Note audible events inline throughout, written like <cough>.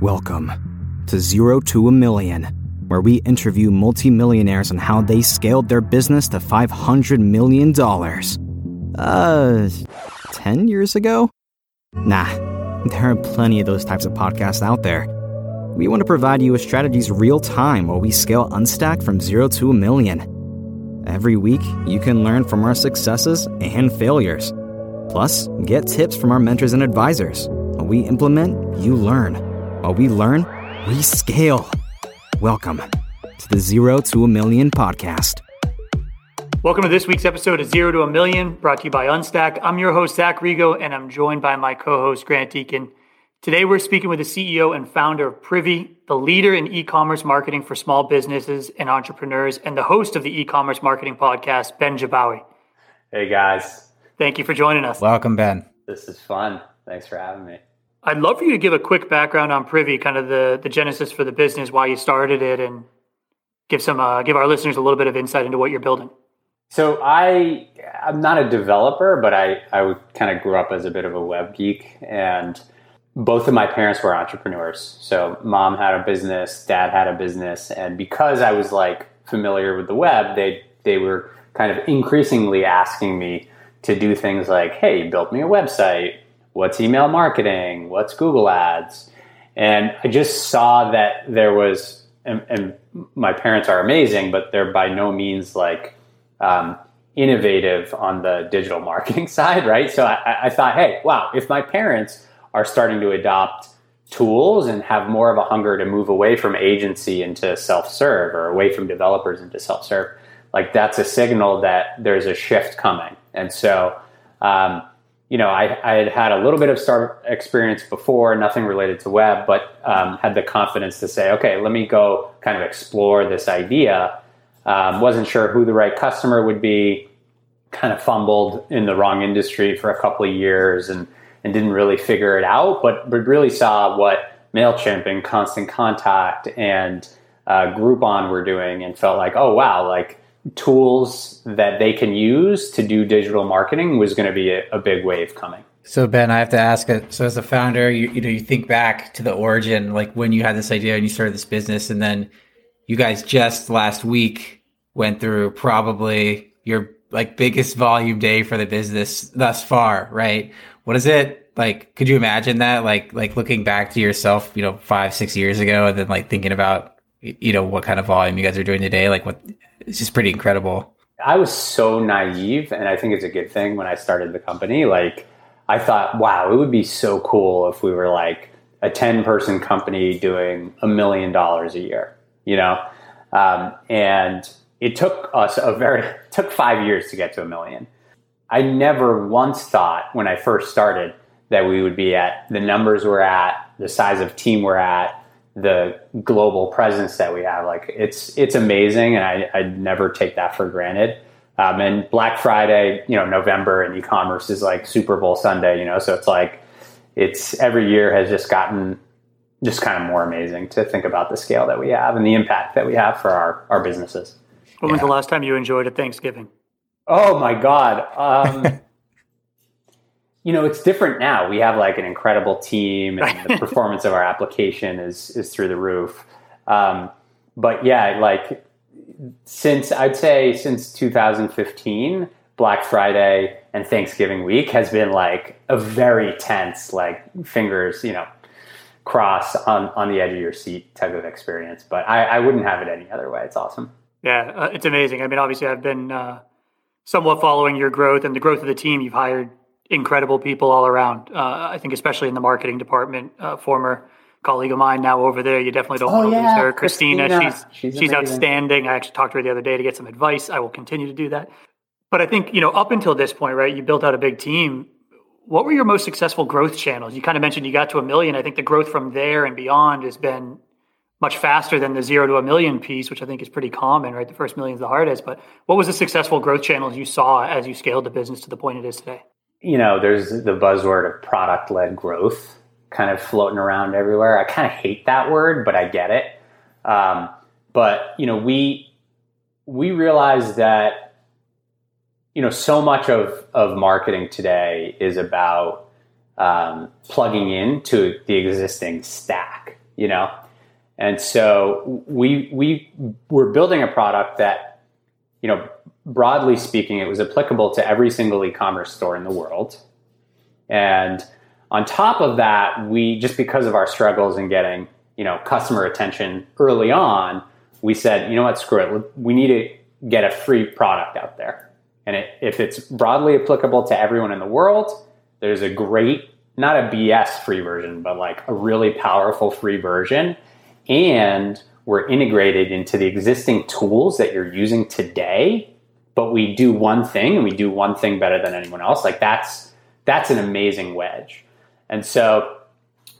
Welcome to Zero to a Million, where we interview multimillionaires on how they scaled their business to $500 million. Uh, 10 years ago? Nah, there are plenty of those types of podcasts out there. We want to provide you with strategies real time while we scale Unstack from zero to a million. Every week, you can learn from our successes and failures. Plus, get tips from our mentors and advisors. We implement, you learn. While we learn, we scale. Welcome to the Zero to a Million podcast. Welcome to this week's episode of Zero to a Million, brought to you by Unstack. I'm your host, Zach Rego, and I'm joined by my co host, Grant Deken. Today, we're speaking with the CEO and founder of Privy, the leader in e commerce marketing for small businesses and entrepreneurs, and the host of the e commerce marketing podcast, Ben Jabbawy. Hey, guys. Thank you for joining us. Welcome, Ben. This is fun. Thanks for having me. I'd love for you to give a quick background on Privy, kind of the, the genesis for the business, why you started it, and give some uh, give our listeners a little bit of insight into what you're building. So I I'm not a developer, but I I kind of grew up as a bit of a web geek, and both of my parents were entrepreneurs. So mom had a business, dad had a business, and because I was like familiar with the web, they they were kind of increasingly asking me to do things like, "Hey, build me a website. What's email marketing? What's Google Ads?" And I just saw that there was, and, and my parents are amazing, but they're by no means like um, innovative on the digital <laughs> marketing side, right? So I, I thought, hey, wow, if my parents are starting to adopt tools and have more of a hunger to move away from agency into self-serve or away from developers into self-serve like that's a signal that there's a shift coming and so um, you know I, I, had had a little bit of startup experience before nothing related to web but um, had the confidence to say okay let me go kind of explore this idea. Um, wasn't sure who the right customer would be kind of fumbled in the wrong industry for a couple of years and and didn't really figure it out, but, but really saw what MailChimp and Constant Contact and uh, Groupon were doing and felt like, oh, wow, like tools that they can use to do digital marketing was going to be a, a, big wave coming. So Ben, I have to ask it. So as a founder, you, you know, you think back to the origin, like when you had this idea and you started this business, and then you guys just last week went through probably your like biggest volume day for the business thus far, right? What is it like? Could you imagine that? Like, like looking back to yourself, you know, five, six years ago, and then like thinking about, you know, what kind of volume you guys are doing today? Like, what? It's just pretty incredible. I was so naive, and I think it's a good thing when I started the company. Like, I thought, wow, it would be so cool if we were like a 10 person company doing a million dollars a year, you know? Um, and it took us a very, <laughs> took five years to get to a million. I never once thought when I first started that we would be at the numbers we're at, the size of team we're at, the global presence that we have. Like it's it's amazing, and I I never take that for granted. Um, and Black Friday, you know, November and e-commerce is like Super Bowl Sunday, you know, so it's like it's every year has just gotten just kind of more amazing to think about the scale that we have and the impact that we have for our our businesses. When was the last time you enjoyed a Thanksgiving? Oh my God. Um, <laughs> you know, it's different now. We have like an incredible team and the <laughs> performance of our application is, is through the roof. Um, but yeah, like since I'd say since 2015, Black Friday and Thanksgiving week has been like a very tense, like fingers, you know, cross on, on the edge of your seat type of experience. But I, I wouldn't have it any other way. It's awesome. Yeah, uh, it's amazing. I mean, obviously, I've been uh, somewhat following your growth and the growth of the team. You've hired incredible people all around. Uh, I think, especially in the marketing department. Uh, former colleague of mine now over there. You definitely don't oh, want to yeah. lose her, Christina. Christina. She's she's, she's outstanding. I actually talked to her the other day to get some advice. I will continue to do that. But I think you know, up until this point, right? You built out a big team. What were your most successful growth channels? You kind of mentioned you got to a million. I think the growth from there and beyond has been much faster than the zero to a million piece, which I think is pretty common, right? The first million is the hardest. But what was the successful growth channels you saw as you scaled the business to the point it is today? You know, there's the buzzword of product led growth kind of floating around everywhere. I kind of hate that word, but I get it. Um, but you know, we we realize that you know so much of of marketing today is about um, plugging into the existing stack you know? And so we we were building a product that, you know, broadly speaking, it was applicable to every single e-commerce store in the world. And on top of that, we just because of our struggles in getting, you know, customer attention early on, we said, you know what, screw it. We need to get a free product out there. And it, if it's broadly applicable to everyone in the world, there's a great, not a BS free version, but like a really powerful free version. And we're integrated into the existing tools that you're using today. But we do one thing and we do one thing better than anyone else. Like that's that's an amazing wedge. And so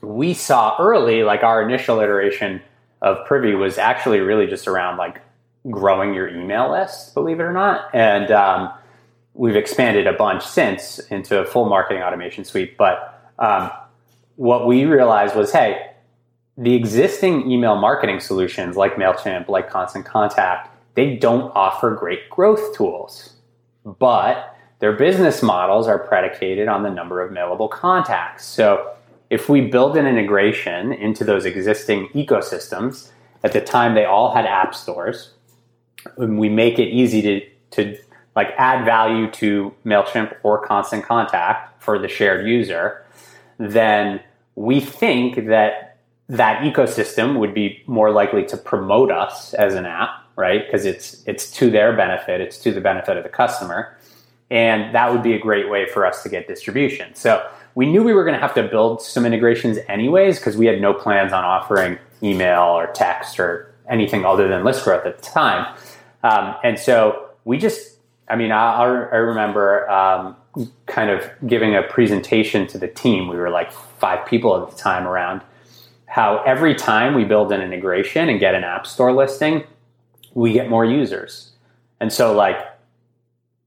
we saw early, like our initial iteration of Privy was actually really just around like growing your email list, believe it or not. And um, we've expanded a bunch since into a full marketing automation suite. But um, what we realized was, hey, the existing email marketing solutions like MailChimp, like Constant Contact, they don't offer great growth tools. But their business models are predicated on the number of mailable contacts. So if we build an integration into those existing ecosystems, at the time they all had app stores, and we make it easy to, to like add value to MailChimp or Constant Contact for the shared user, then we think that that ecosystem would be more likely to promote us as an app, right? Because it's it's to their benefit, it's to the benefit of the customer. And that would be a great way for us to get distribution. So we knew we were going to have to build some integrations anyways because we had no plans on offering email or text or anything other than list growth at the time. Um, and so we just, I mean, I, I remember um, kind of giving a presentation to the team. We were like five people at the time around how every time we build an integration and get an app store listing, we get more users. And so, like,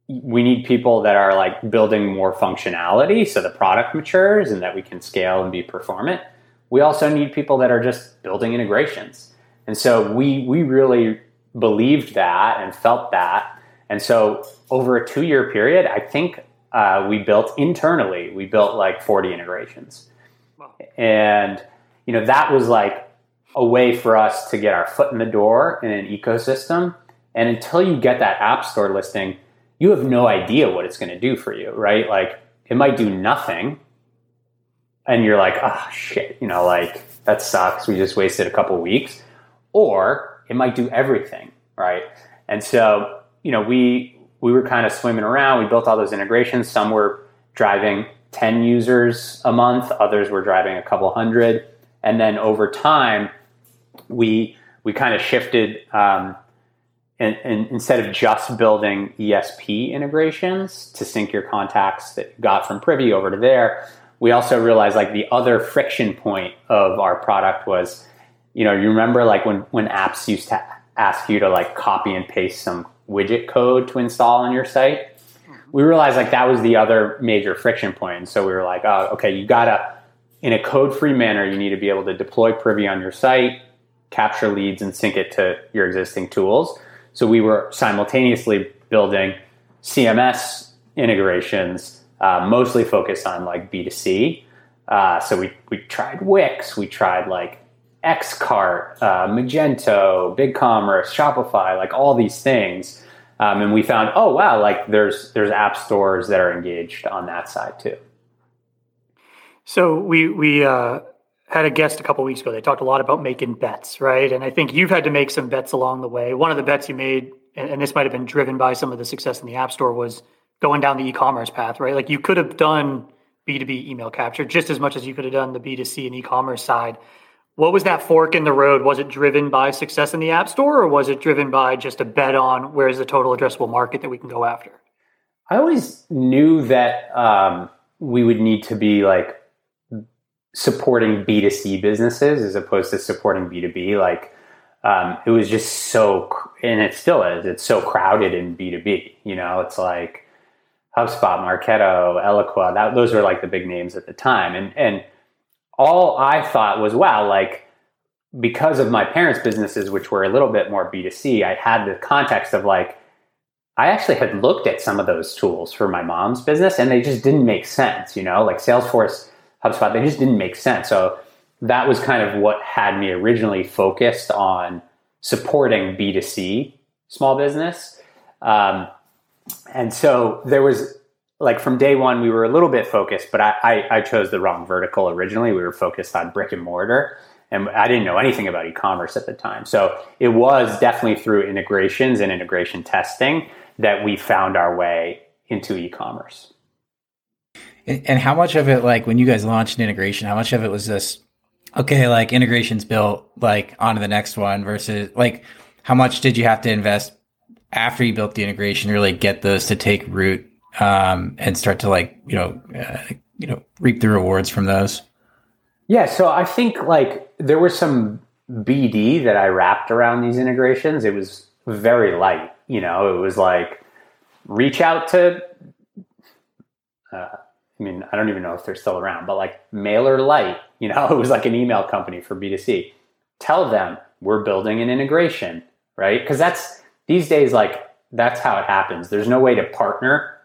we need people that are like building more functionality so the product matures and that we can scale and be performant. We also need people that are just building integrations. And so we we really believed that and felt that. And so over a two year period, I think uh, we built internally, we built like 40 integrations. Wow. And, you know, that was like a way for us to get our foot in the door in an ecosystem. And until you get that app store listing, you have no idea what it's going to do for you, right? Like it might do nothing. And you're like, oh shit, you know, like that sucks. We just wasted a couple weeks. Or it might do everything, right? And so, you know, we we were kind of swimming around. We built all those integrations. Some were driving 10 users a month, others were driving a couple hundred. And then over time, we we kind of shifted um, and, and, instead of just building ESP integrations to sync your contacts that you got from Privy over to there, we also realized like the other friction point of our product was you know, you remember like when when apps used to ask you to like copy and paste some widget code to install on your site. We realized like that was the other major friction point. And so we were like, oh, okay, you gotta in a code-free manner, you need to be able to deploy Privy on your site, capture leads, and sync it to your existing tools. So we were simultaneously building CMS integrations, uh, mostly focused on like B2C. Uh, so we, we tried Wix, we tried like Xcart, uh, Magento, BigCommerce, Shopify, like all these things. Um, and we found, oh wow, like there's there's app stores that are engaged on that side too. So we we uh, had a guest a couple weeks ago. They talked a lot about making bets, right? And I think you've had to make some bets along the way. One of the bets you made, and, and this might have been driven by some of the success in the app store, was going down the e-commerce path, right? Like you could have done B2B email capture just as much as you could have done the B2C and e-commerce side. What was that fork in the road? Was it driven by success in the App Store, or was it driven by just a bet on where is the total addressable market that we can go after? I always knew that um, we would need to be like supporting B2C businesses as opposed to supporting B2B. Like um, it was just so, and it still is, it's so crowded in B2B. You know, it's like HubSpot, Marketo, Eloqua, that, those are like the big names at the time. And, and all I thought was, wow, like because of my parents' businesses, which were a little bit more B2C, I had the context of like, I actually had looked at some of those tools for my mom's business and they just didn't make sense, you know, like Salesforce, HubSpot, they just didn't make sense. So that was kind of what had me originally focused on supporting B2C small business. Um, and so there was like from day one, we were a little bit focused, but I, I, I chose the wrong vertical originally. We were focused on brick and mortar and I didn't know anything about e-commerce at the time. So it was definitely through integrations and integration testing that we found our way into e-commerce. And how much of it, like when you guys launched integration, how much of it was this? Okay, like integrations built, like onto the next one versus like how much did you have to invest after you built the integration, really get those to take root um, and start to like you know uh, you know reap the rewards from those? Yeah, so I think like there was some BD that I wrapped around these integrations. It was very light, you know. It was like reach out to. Uh, I mean, I don't even know if they're still around, but like MailerLite, <laughs> you know, it was like an email company for B2C. Tell them we're building an integration, right? Because that's these days, like that's how it happens. There's no way to partner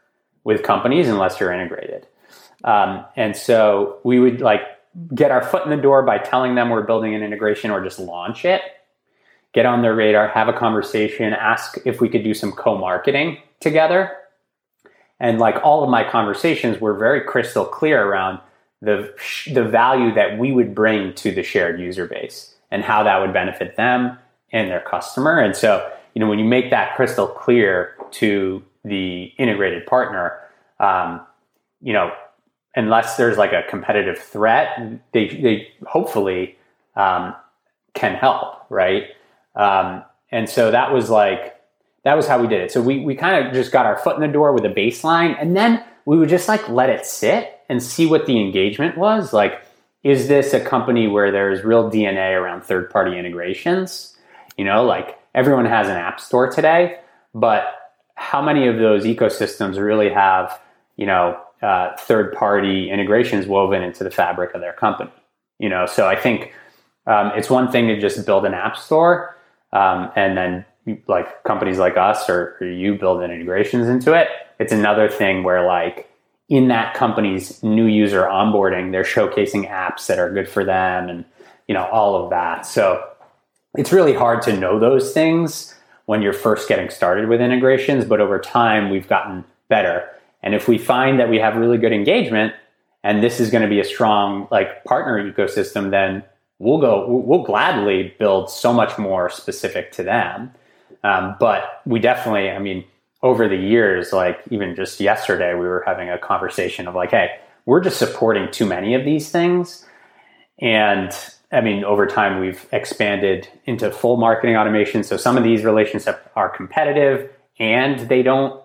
with companies unless you're integrated. Um, and so we would like get our foot in the door by telling them we're building an integration or just launch it, get on their radar, have a conversation, ask if we could do some co marketing together. And like all of my conversations were very crystal clear around the, the value that we would bring to the shared user base and how that would benefit them and their customer. And so, you know, when you make that crystal clear to the integrated partner, um, you know, unless there's like a competitive threat, they, they hopefully um, can help, right? Um, and so that was like, that was how we did it. So we, we kind of just got our foot in the door with a baseline and then we would just like let it sit and see what the engagement was. Like, is this a company where there's real DNA around third party integrations? You know, like everyone has an app store today, but how many of those ecosystems really have, you know, uh, third party integrations woven into the fabric of their company. You know, so I think um, it's one thing to just build an app store um, and then like companies like us or, or you build integrations into it. It's another thing where like in that company's new user onboarding, they're showcasing apps that are good for them and you know all of that. So it's really hard to know those things when you're first getting started with integrations, but over time we've gotten better. And if we find that we have really good engagement and this is going to be a strong like partner ecosystem, then we'll go, we'll gladly build so much more specific to them. Um, but we definitely, I mean, over the years, like even just yesterday, we were having a conversation of like, hey, we're just supporting too many of these things. And I mean, over time, we've expanded into full marketing automation. So some of these relationships are competitive and they don't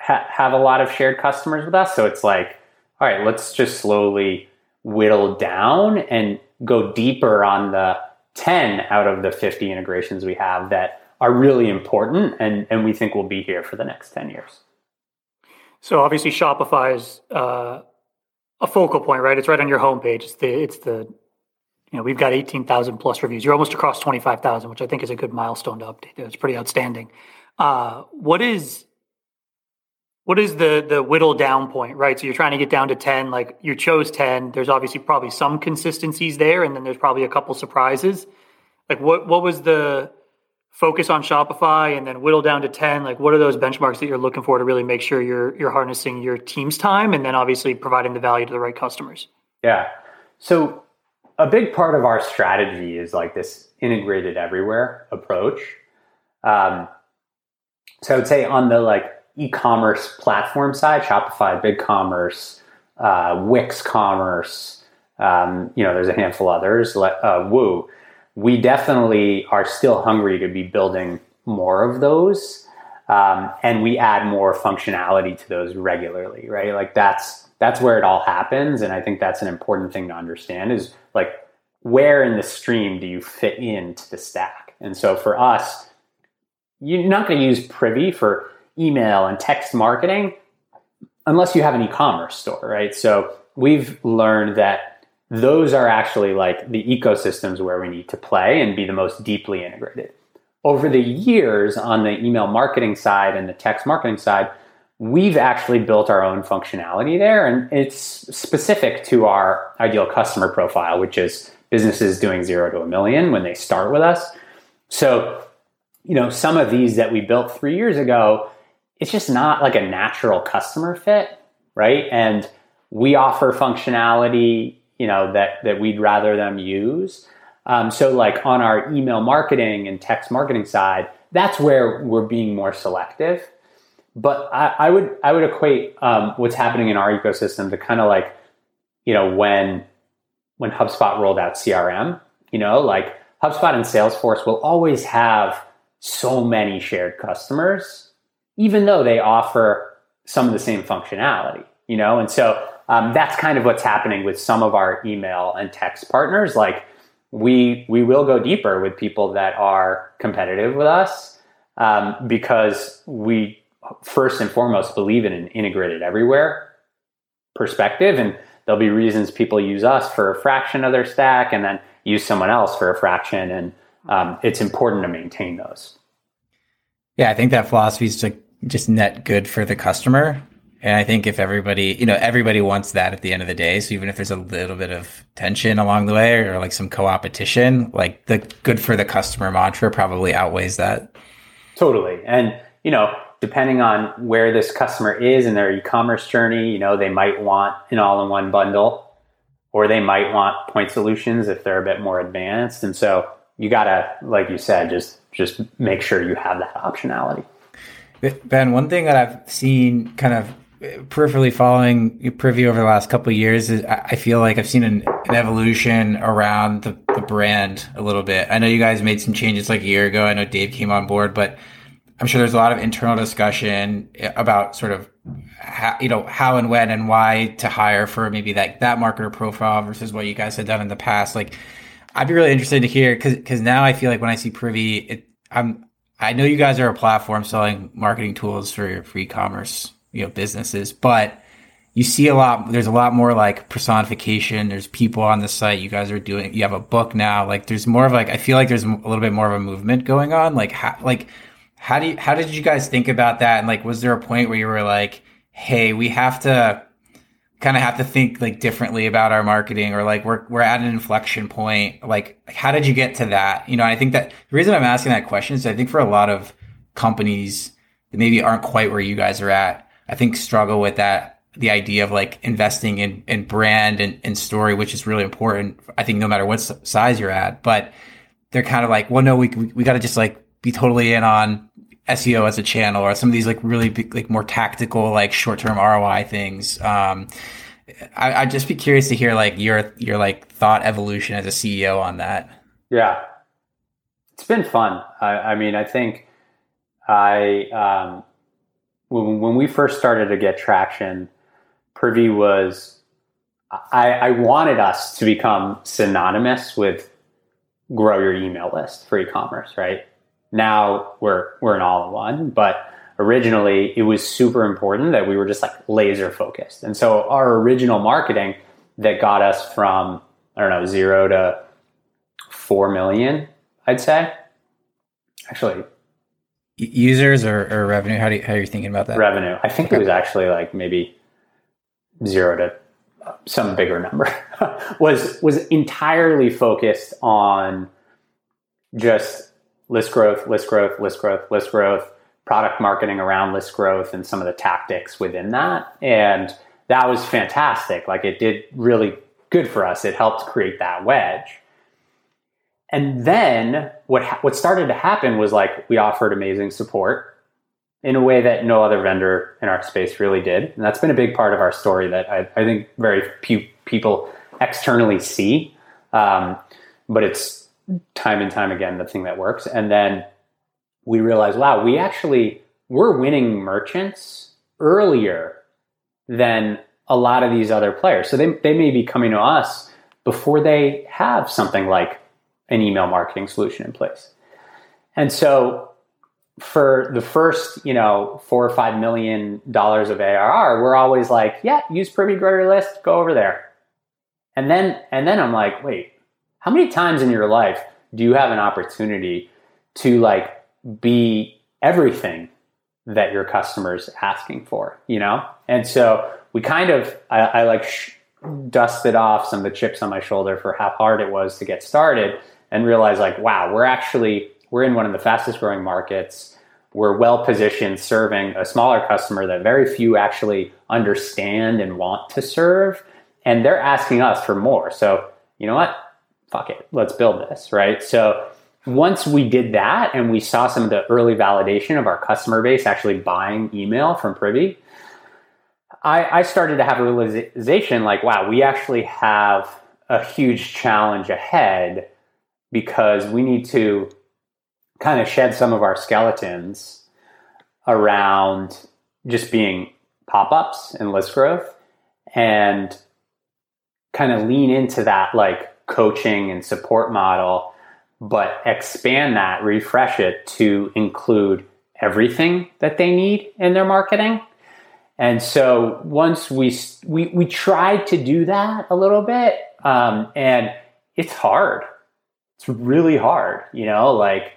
ha- have a lot of shared customers with us. So it's like, all right, let's just slowly whittle down and go deeper on the 10 out of the 50 integrations we have that are really important and, and we think will be here for the next 10 years. So obviously Shopify is uh, a focal point, right? It's right on your homepage. It's the, it's the, you know, we've got 18,000 plus reviews. You're almost across 25,000, which I think is a good milestone to update. It's pretty outstanding. Uh, what is what is the the whittle down point, right? So you're trying to get down to 10, like you chose 10. There's obviously probably some consistencies there, and then there's probably a couple surprises. Like what what was the focus on Shopify and then whittle down to 10? Like what are those benchmarks that you're looking for to really make sure you're you're harnessing your team's time and then obviously providing the value to the right customers? Yeah. So a big part of our strategy is like this integrated everywhere approach. Um, so I would say on the like e-commerce platform side, Shopify, BigCommerce, uh, Wix Commerce, um, you know, there's a handful others, uh, Woo. We definitely are still hungry to be building more of those. Um, and we add more functionality to those regularly, right? Like that's that's where it all happens, and I think that's an important thing to understand. Is like where in the stream do you fit into the stack? And so for us, you're not going to use Privy for email and text marketing unless you have an e-commerce store, right? So we've learned that those are actually like the ecosystems where we need to play and be the most deeply integrated. Over the years on the email marketing side and the text marketing side, we've actually built our own functionality there and it's specific to our ideal customer profile, which is businesses doing zero to a million when they start with us. So, you know, some of these that we built three years ago, it's just not like a natural customer fit, right? And we offer functionality, you know, that that we'd rather them use. Um, so, like on our email marketing and text marketing side, that's where we're being more selective. But I, I would I would equate um, what's happening in our ecosystem to kind of like, you know, when when HubSpot rolled out CRM, you know, like HubSpot and Salesforce will always have so many shared customers, even though they offer some of the same functionality, you know, and so um, that's kind of what's happening with some of our email and text partners. Like we we will go deeper with people that are competitive with us um, because we first and foremost believe in an integrated everywhere perspective and there'll be reasons people use us for a fraction of their stack and then use someone else for a fraction and um, it's important to maintain those yeah i think that philosophy is just net good for the customer and I think if everybody, you know, everybody wants that at the end of the day. So even if there's a little bit of tension along the way or like some co-opetition, like the good for the customer mantra probably outweighs that. Totally. And, you know, depending on where this customer is in their e-commerce journey, you know, they might want an all-in-one bundle or they might want point solutions if they're a bit more advanced. And so you got to, like you said, just just make sure you have that optionality. Ben, one thing that I've seen kind of peripherally following Privy over the last couple years I feel like I've seen an, an evolution around the, the, brand a little bit. I know you guys made some changes like a year ago. I know Dave came on board, but I'm sure there's a lot of internal discussion eh, about sort of how, you know how and when and why to hire for maybe that that marketer profile versus what you guys had done in the past. Like, I'd be really interested to hear because because now I feel like when I see Privy, it, I'm I know you guys are a platform selling marketing tools for for e-commerce you know businesses but you see a lot there's a lot more like personification. There's people on the site. You guys are doing you have a book now. Like there's more of like i feel like there's a little bit more of a movement going on. Like how like how do you how did you guys think about that? And like was there a point where you were like hey we have to kind of have to think like differently about our marketing or like we're we're at an inflection point? Like how did you get to that? You know i think that the reason i'm asking that question is i think for a lot of companies that maybe aren't quite where you guys are at I think struggle with that the idea of like investing in, in brand and, and story, which is really important. I think no matter what size you're at, but they're kind of like, well, no, we, we, we got to just like be totally in on SEO as a channel or some of these like really big, like more tactical, like short term ROI things. Um, I, would just be curious to hear like your, your like thought evolution as a CEO on that. Yeah, it's been fun. I, I mean, I think I, um, when, when we first started to get traction, Privy was I, I, wanted us to become synonymous with grow your email list for e-commerce, right? Now we're we're an all-in-one, but originally it was super important that we were just like laser focused. And so our original marketing that got us from I don't know zero to four million, I'd say. Actually, users or, or revenue? How do you, how are you thinking about that? Revenue. I think okay. it was actually like maybe zero to some bigger number. <laughs> was was entirely focused on just list growth, list growth, list growth, list growth, product marketing around list growth, and some of the tactics within that. And that was fantastic. Like it did really good for us. It helped create that wedge. And then what ha- what started to happen was like we offered amazing support in a way that no other vendor in our space really did, and that's been a big part of our story that I, I think very few people externally see. Um, but it's time and time again the thing that works. And then we realized, wow, we actually we're winning merchants earlier than a lot of these other players. So they, they may be coming to us before they have something like an email marketing solution in place. And so for the first, you know, four or five million dollars of ARR, we're always like, yeah, use Privy Grow Your List, go over there. And then and then I'm like, wait, how many times in your life do you have an opportunity to like be everything that your customers asking for, you know? And so we kind of, I, I like sh- dusted off some of the chips on my shoulder for how hard it was to get started and realize like, wow, we're actually we're in one of the fastest growing markets. We're well positioned serving a smaller customer that very few actually understand and want to serve. And they're asking us for more. So, you know what? Fuck it. Let's build this, right? So, once we did that and we saw some of the early validation of our customer base actually buying email from Privy, I, I started to have a realization like, wow, we actually have a huge challenge ahead because we need to kind of shed some of our skeletons around just being pop ups and list growth and kind of lean into that like coaching and support model, but expand that, refresh it to include everything that they need in their marketing. And so once we we we tried to do that a little bit, um, and it's hard. It's really hard, you know, like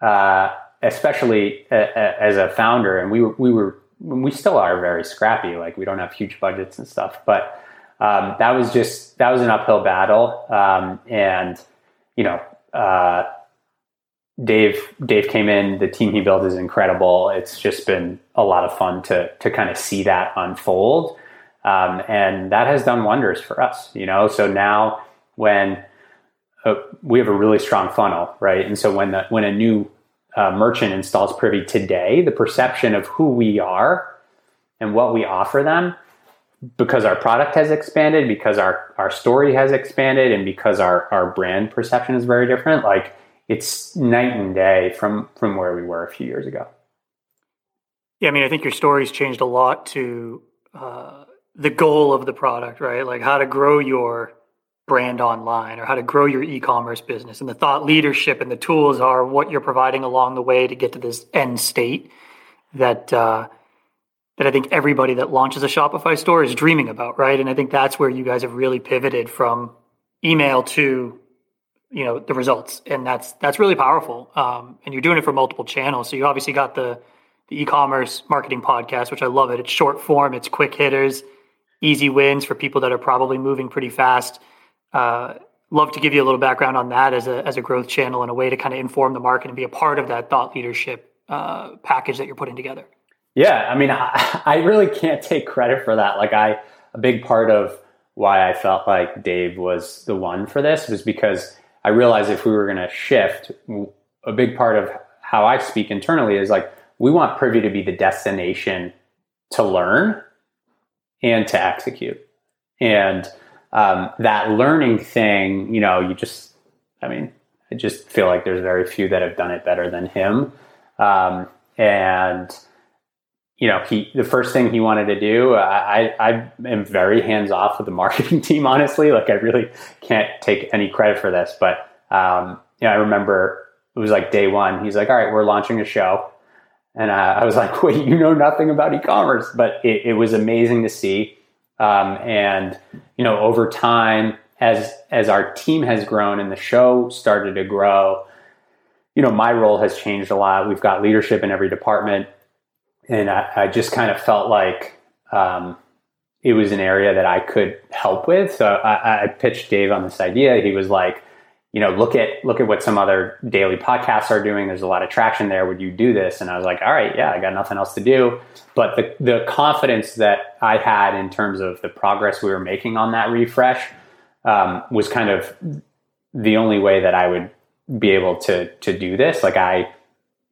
uh, especially a, a, as a founder, and we were, we were we still are very scrappy. Like we don't have huge budgets and stuff, but um, that was just that was an uphill battle. Um, and you know, uh, Dave Dave came in. The team he built is incredible. It's just been a lot of fun to to kind of see that unfold, um, and that has done wonders for us. You know, so now when we have a really strong funnel, right? And so when the when a new uh, merchant installs Privy today, the perception of who we are and what we offer them, because our product has expanded, because our, our story has expanded, and because our, our brand perception is very different, like it's night and day from from where we were a few years ago. Yeah, I mean, I think your story's changed a lot to uh, the goal of the product, right? Like how to grow your brand online or how to grow your e-commerce business and the thought leadership and the tools are what you're providing along the way to get to this end state that uh, that I think everybody that launches a Shopify store is dreaming about, right? And I think that's where you guys have really pivoted from email to you know the results, and that's that's really powerful. Um, and you're doing it for multiple channels, so you obviously got the the e-commerce marketing podcast, which I love it. It's short form, it's quick hitters, easy wins for people that are probably moving pretty fast uh, love to give you a little background on that as a as a growth channel and a way to kind of inform the market and be a part of that thought leadership uh, package that you're putting together. Yeah, I mean, I, <laughs> I really can't take credit for that. Like, I a big part of why I felt like Dave was the one for this was because I realized if we were going to shift, a big part of how I speak internally is like we want Privy to be the destination to learn and to execute. And um, that learning thing, you know, you just, I mean, I just feel like there's very few that have done it better than him. Um, and, you know, he, the first thing he wanted to do, I, I am very hands off with the <laughs> marketing team, honestly. Like, I really can't take any credit for this. But, um, you know, I remember it was like day one. He's like, all right, we're launching a show. And uh, I was like, <laughs> wait, you know nothing about e commerce. But it, it was amazing to see. Um, and you know, over time, as as our team has grown and the show started to grow, you know, my role has changed a lot. We've got leadership in every department, and I, I just kind of felt like um, it was an area that I could help with. So I, I pitched Dave on this idea. He was like, you know, look at look at what some other daily podcasts are doing. There's a lot of traction there. Would you do this? And I was like, all right, yeah, I got nothing else to do. But the the confidence that I had in terms of the progress we were making on that refresh um, was kind of the only way that I would be able to to do this. Like I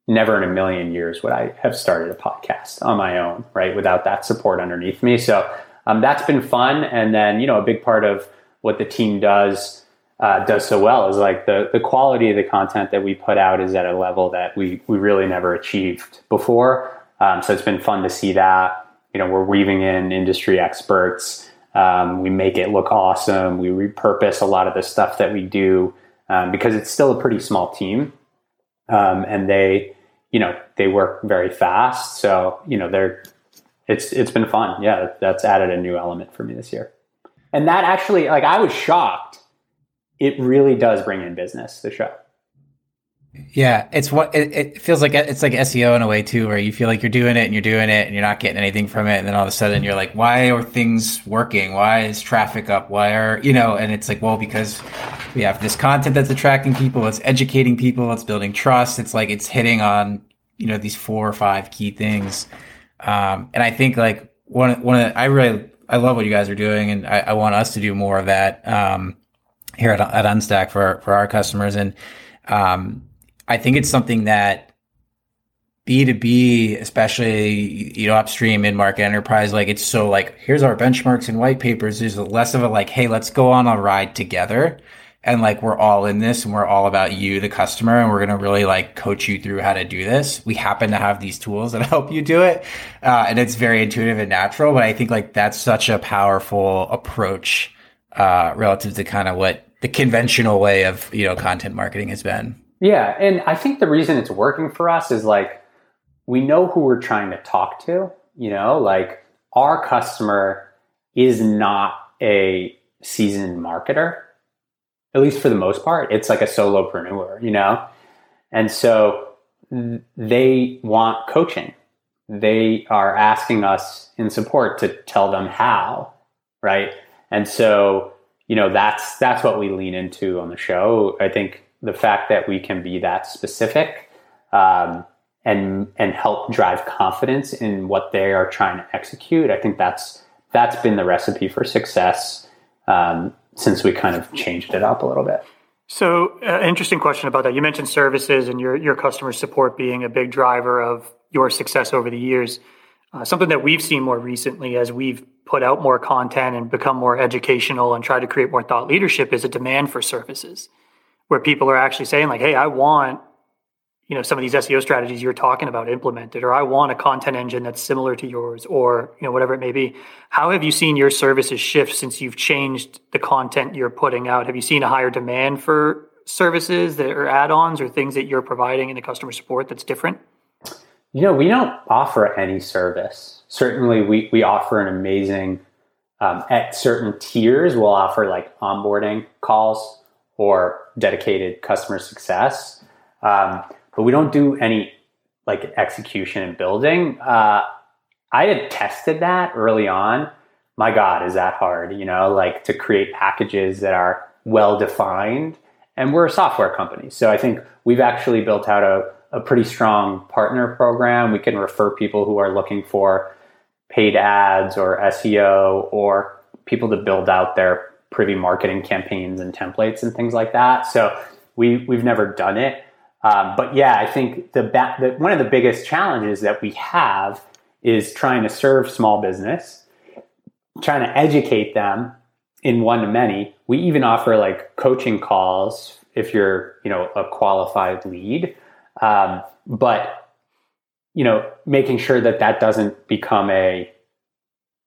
never in a million years would I have started a podcast on my own, right, without that support underneath me. So um, that's been fun. And then you know, a big part of what the team does uh, does so well is like the the quality of the content that we put out is at a level that we we really never achieved before. Um, so it's been fun to see that. You know, we're weaving in industry experts. Um, we make it look awesome. We repurpose a lot of the stuff that we do um, because it's still a pretty small team, um, and they, you know, they work very fast. So you know, they're it's it's been fun. Yeah, that's added a new element for me this year. And that actually, like, I was shocked it really does bring in business, the show. Yeah, it's what it, it, feels like. It's like SEO in a way too, where you feel like you're doing it and you're doing it and you're not getting anything from it, and then all of a sudden you're like, "Why are things working? Why is traffic up? Why are you know?" And it's like, well, because we have this content that's attracting people, it's educating people, it's building trust. It's like it's hitting on you know these four or five key things, um, and I think like one one of the, I really I love what you guys are doing, and I, I want us to do more of that um, here at, at Unstack for for our customers and. Um, I think it's something that B2B, especially, you know, upstream in market enterprise, like it's so like, here's our benchmarks and white papers. There's less of a like, hey, let's go on a ride together. And like, we're all in this and we're all about you, the customer. And we're to really like coach you through how to do this. We happen to have these tools that <laughs> help you do it. Uh, and it's very intuitive and natural. But I think like that's such a powerful approach, uh, relative to kind of what the conventional way of, you know, content marketing has been. Yeah, and I think the reason it's working for us is like we know who we're trying to talk to, you know, like our customer is not a seasoned marketer, at least for the most part. It's like a solopreneur, you know? And so they want coaching. They are asking us in support to tell them how, right? And so, you know, that's that's what we lean into on the show. I think the fact that we can be that specific um, and and help drive confidence in what they are trying to execute. I think that's that's been the recipe for success um, since we kind of changed it up a little bit. So, uh, interesting question about that. You mentioned services and your your customer support being a big driver of your success over the years. Uh, something that we've seen more recently as we've put out more content and become more educational and try to create more thought leadership is a demand for services where people are actually saying like, "Hey, I want." You know some of these SEO strategies you're talking about implemented, or I want a content engine that's similar to yours, or you know whatever it may be. How have you seen your services shift since you've changed the content you're putting out? Have you seen a higher demand for services that are add-ons or things that you're providing in the customer support that's different? You know, we don't offer any service. Certainly, we we offer an amazing um, at certain tiers. We'll offer like onboarding calls or dedicated customer success. Um, but we don't do any like execution and building. Uh, I had tested that early on. My God, is that hard? You know, like to create packages that are well defined. And we're a software company. So I think we've actually built out a, a pretty strong partner program. We can refer people who are looking for paid ads or SEO or people to build out their privy marketing campaigns and templates and things like that. So we we've never done it, um, but yeah, I think the, ba- the one of the biggest challenges that we have is trying to serve small business, trying to educate them in one to many. We even offer like coaching calls if you're you know a qualified lead, um, but you know making sure that that doesn't become a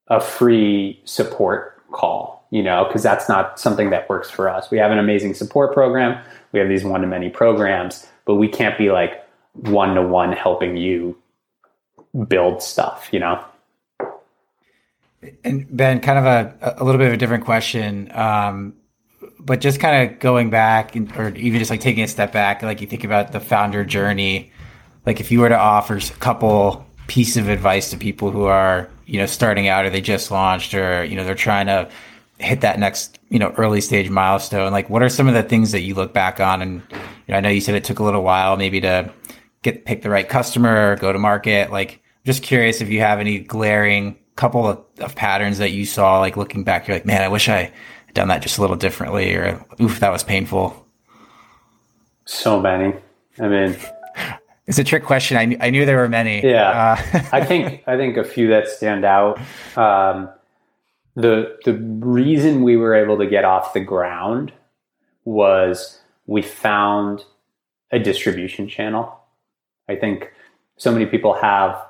a free support call you know, because that's not something that works for us. We have an amazing support program. We have these one to many programs, but we can't be like one to one helping you build stuff, you know? And Ben, kind of a, a little bit of a different question. Um, but just kind of going back and, or even just like taking a step back, like you think about the founder journey, like if you were to offer a couple pieces of advice to people who are, you know, starting out or they just launched or, you know, they're trying to hit that next you know early stage milestone like what are some of the things that you look back on? And you know, i know you said it took a little while maybe to get pick the right customer go to market. Like just curious if you have any glaring couple of, of patterns that you saw like looking back you're like man i wish i had done that just a little differently or oof that was painful. So many. I mean it's a trick question i, knew, I knew there were many yeah uh, i think i think a few that stand out um, the the reason we were able to get off the ground was we found a distribution channel. I think so many people have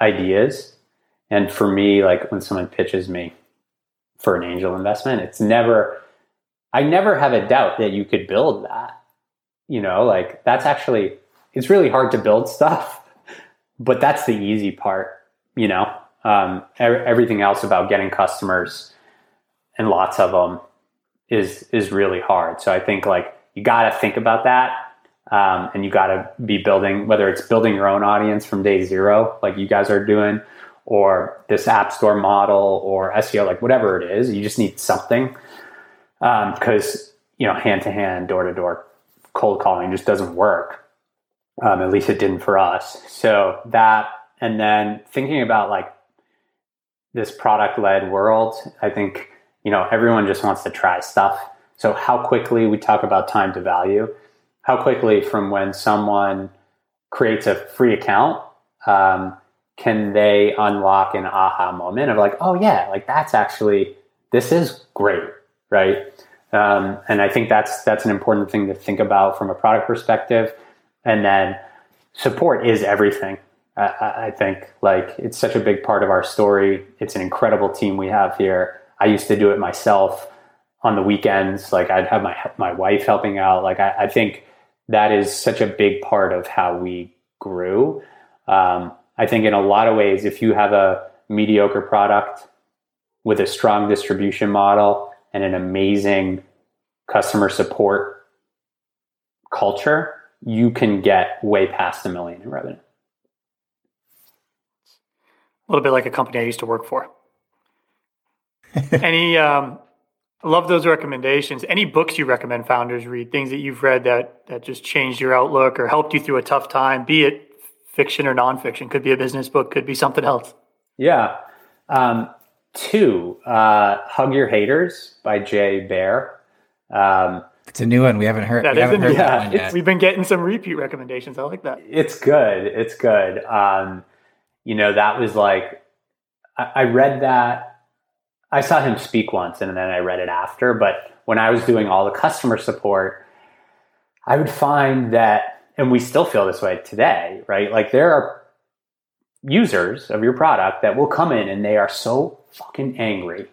ideas and for me like when someone pitches me for an angel investment it's never I never have a doubt that you could build that. You know, like that's actually it's really hard to build stuff, but that's the easy part, you know um, everything else about getting customers and lots of them is is really hard. So I think like you got to think about that. Um, and you got to be building, whether it's building your own audience from day zero, like you guys are doing, or this app store model or SEO, like whatever it is, you just need something. Because, um, you know, hand to hand, door to door cold calling just doesn't work. Um, at least it didn't for us. So that, and then thinking about like this product led world, I think, you know, everyone just wants to try stuff. So how quickly we talk about time to value, how quickly from when someone creates a free account, um, can they unlock an aha moment of like, oh yeah, like that's actually this is great, right? Um, and I think that's that's an important thing to think about from a product perspective. And then support is everything. I, I think like it's such a big part of our story. It's an incredible team we have here. I used to do it myself on the weekends. Like I'd have my my wife helping out. Like I, I think that is such a big part of how we grew. Um, I think in a lot of ways, if you have a mediocre product with a strong distribution model and an amazing customer support culture, you can get way past a million in revenue. A little bit like a company I used to work for. Any, <laughs> um, I love those recommendations. Any books you recommend founders read? Things that you've read that that just changed your outlook or helped you through a tough time, be it fiction or nonfiction. Could be a business book, could be something else. Yeah. Um, two, uh, Hug Your Haters by Jay Baer. Um, it's a new one. We haven't heard. That we haven't heard yeah, that yet. We've been getting some repeat recommendations. I like that. It's good. It's good. Um, you know, that was like, I, I read that. I saw him speak once and then I read it after. But when I was doing all the customer support, I would find that and we still feel this way today, right? Like there are users of your product that will come in and they are so fucking angry.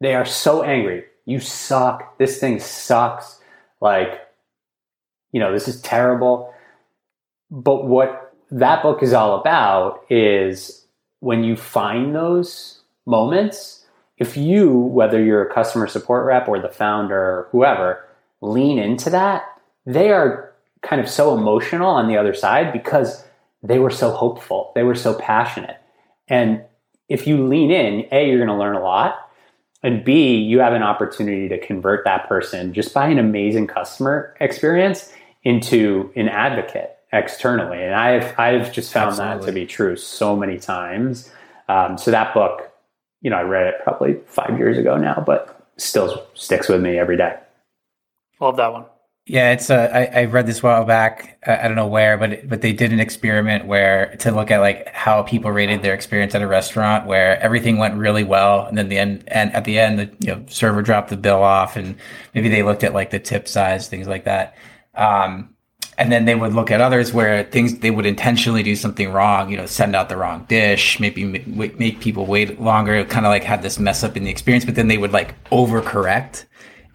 They are so angry. You suck. This thing sucks. Like, you know, this is terrible. But what that book is all about is when you find those moments, if you, whether you're a customer support rep or the founder or whoever, lean into that, they are kind of so emotional on the other side because they were so hopeful, they were so passionate. And if you lean in, A, you're going to learn a lot. And B, you have an opportunity to convert that person just by an amazing customer experience into an advocate externally. And I've, I've just found Absolutely. that to be true so many times. Um, so that book, you know, I read it probably five years ago now, but still sticks with me every day. Love that one. Yeah, it's uh, I, I read this a while back. I don't know where, but but they did an experiment where to look at like how people rated their experience at a restaurant, where everything went really well, and then the end and at the end, the you know server dropped the bill off, and maybe they looked at like the tip size, things like that. Um, and then they would look at others where things they would intentionally do something wrong, you know, send out the wrong dish, maybe make people wait longer, kind of like have this mess up in the experience, but then they would like overcorrect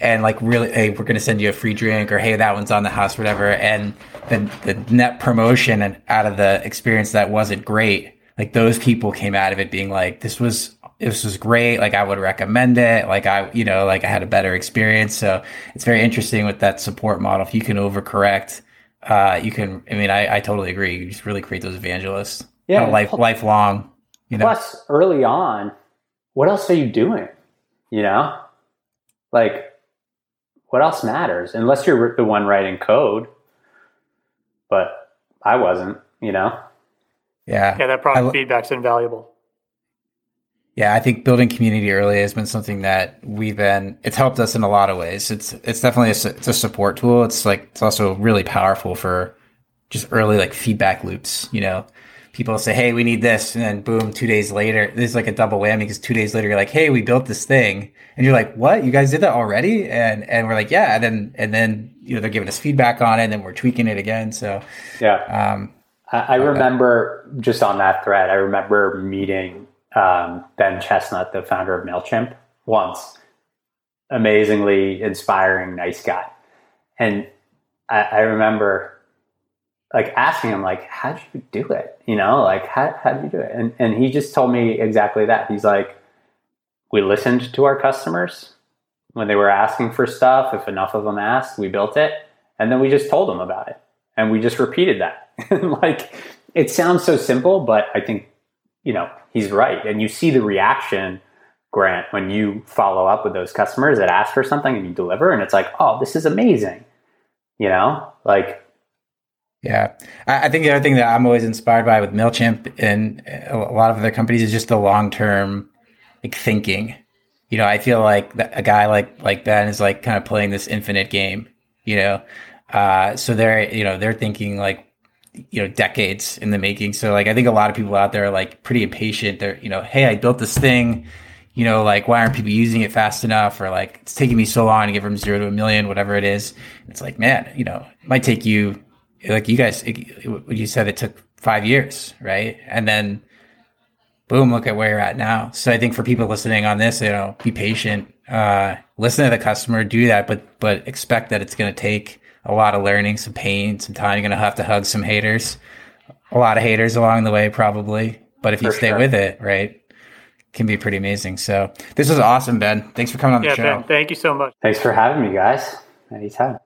and like really, hey, we're going to send you a free drink or hey, that one's on the house, whatever. And then the net promotion and out of the experience that wasn't great, like those people came out of it being like, this was this was great. Like I would recommend it. Like I, you know, like I had a better experience. So it's very interesting with that support model. If you can overcorrect, uh, you can. I mean, I, I totally agree. You just really create those evangelists. Yeah, kind of life lifelong. You know. Plus, early on, what else are you doing? You know, like what else matters? Unless you're the one writing code. But I wasn't, you know? Yeah. Yeah, that product I, feedback's invaluable. Yeah, I think building community early has been something that we've been. It's helped us in a lot of ways. It's it's definitely a, it's a support tool. It's like it's also really powerful for just early like feedback loops. You know, people say, "Hey, we need this," and then boom, two days later, there's like a double whammy because two days later you're like, "Hey, we built this thing," and you're like, "What? You guys did that already?" And and we're like, "Yeah," and then and then you know they're giving us feedback on it, and then we're tweaking it again. So yeah, um, I, I remember just on that thread, I remember meeting um, Ben Chestnut, the founder of Mailchimp, once. Amazingly inspiring, nice guy, and I, I remember like asking him like how'd you do it you know like how, how did you do it and, and he just told me exactly that he's like we listened to our customers when they were asking for stuff if enough of them asked we built it And then we just told them about it. And we just repeated that. <laughs> like it sounds so simple, but I think, you know, he's right. And you see the reaction, Grant, when you follow up with those customers that ask for something and you deliver, and it's like, oh, this is amazing. You know, like yeah, I, think the other thing that I'm always inspired by with Mailchimp and a lot of other companies is just the long term like thinking. You know, I feel like a guy like like Ben is like kind of playing this infinite game. You know, uh, so they're you know they're thinking like you know decades in the making. So like I think a lot of people out there are like pretty impatient. They're you know, hey, I built this thing. You know, like why aren't people using it fast enough? Or like it's taking me so long to get from zero to a million, whatever it is. It's like man, you know, it might take you like you guys, you said it took five years, right? And then boom, look at where you're at now. So I think for people listening on this, you know, be patient, uh, listen to the customer, do that, but, but expect that it's going to take a lot of learning, some pain, some time. You're going to have to hug some haters, a lot of haters along the way, probably. But if you for stay sure. with it, right, can be pretty amazing. So this was awesome, Ben. Thanks for coming on the yeah, show. Ben, thank you so much. Thanks for having me, guys. Anytime.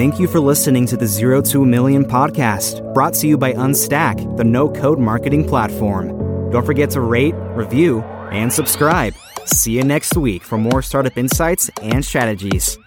Thank you for listening to the Zero to a Million podcast, brought to you by Unstack, the no code marketing platform. Don't forget to rate, review, and subscribe. See you next week for more startup insights and strategies.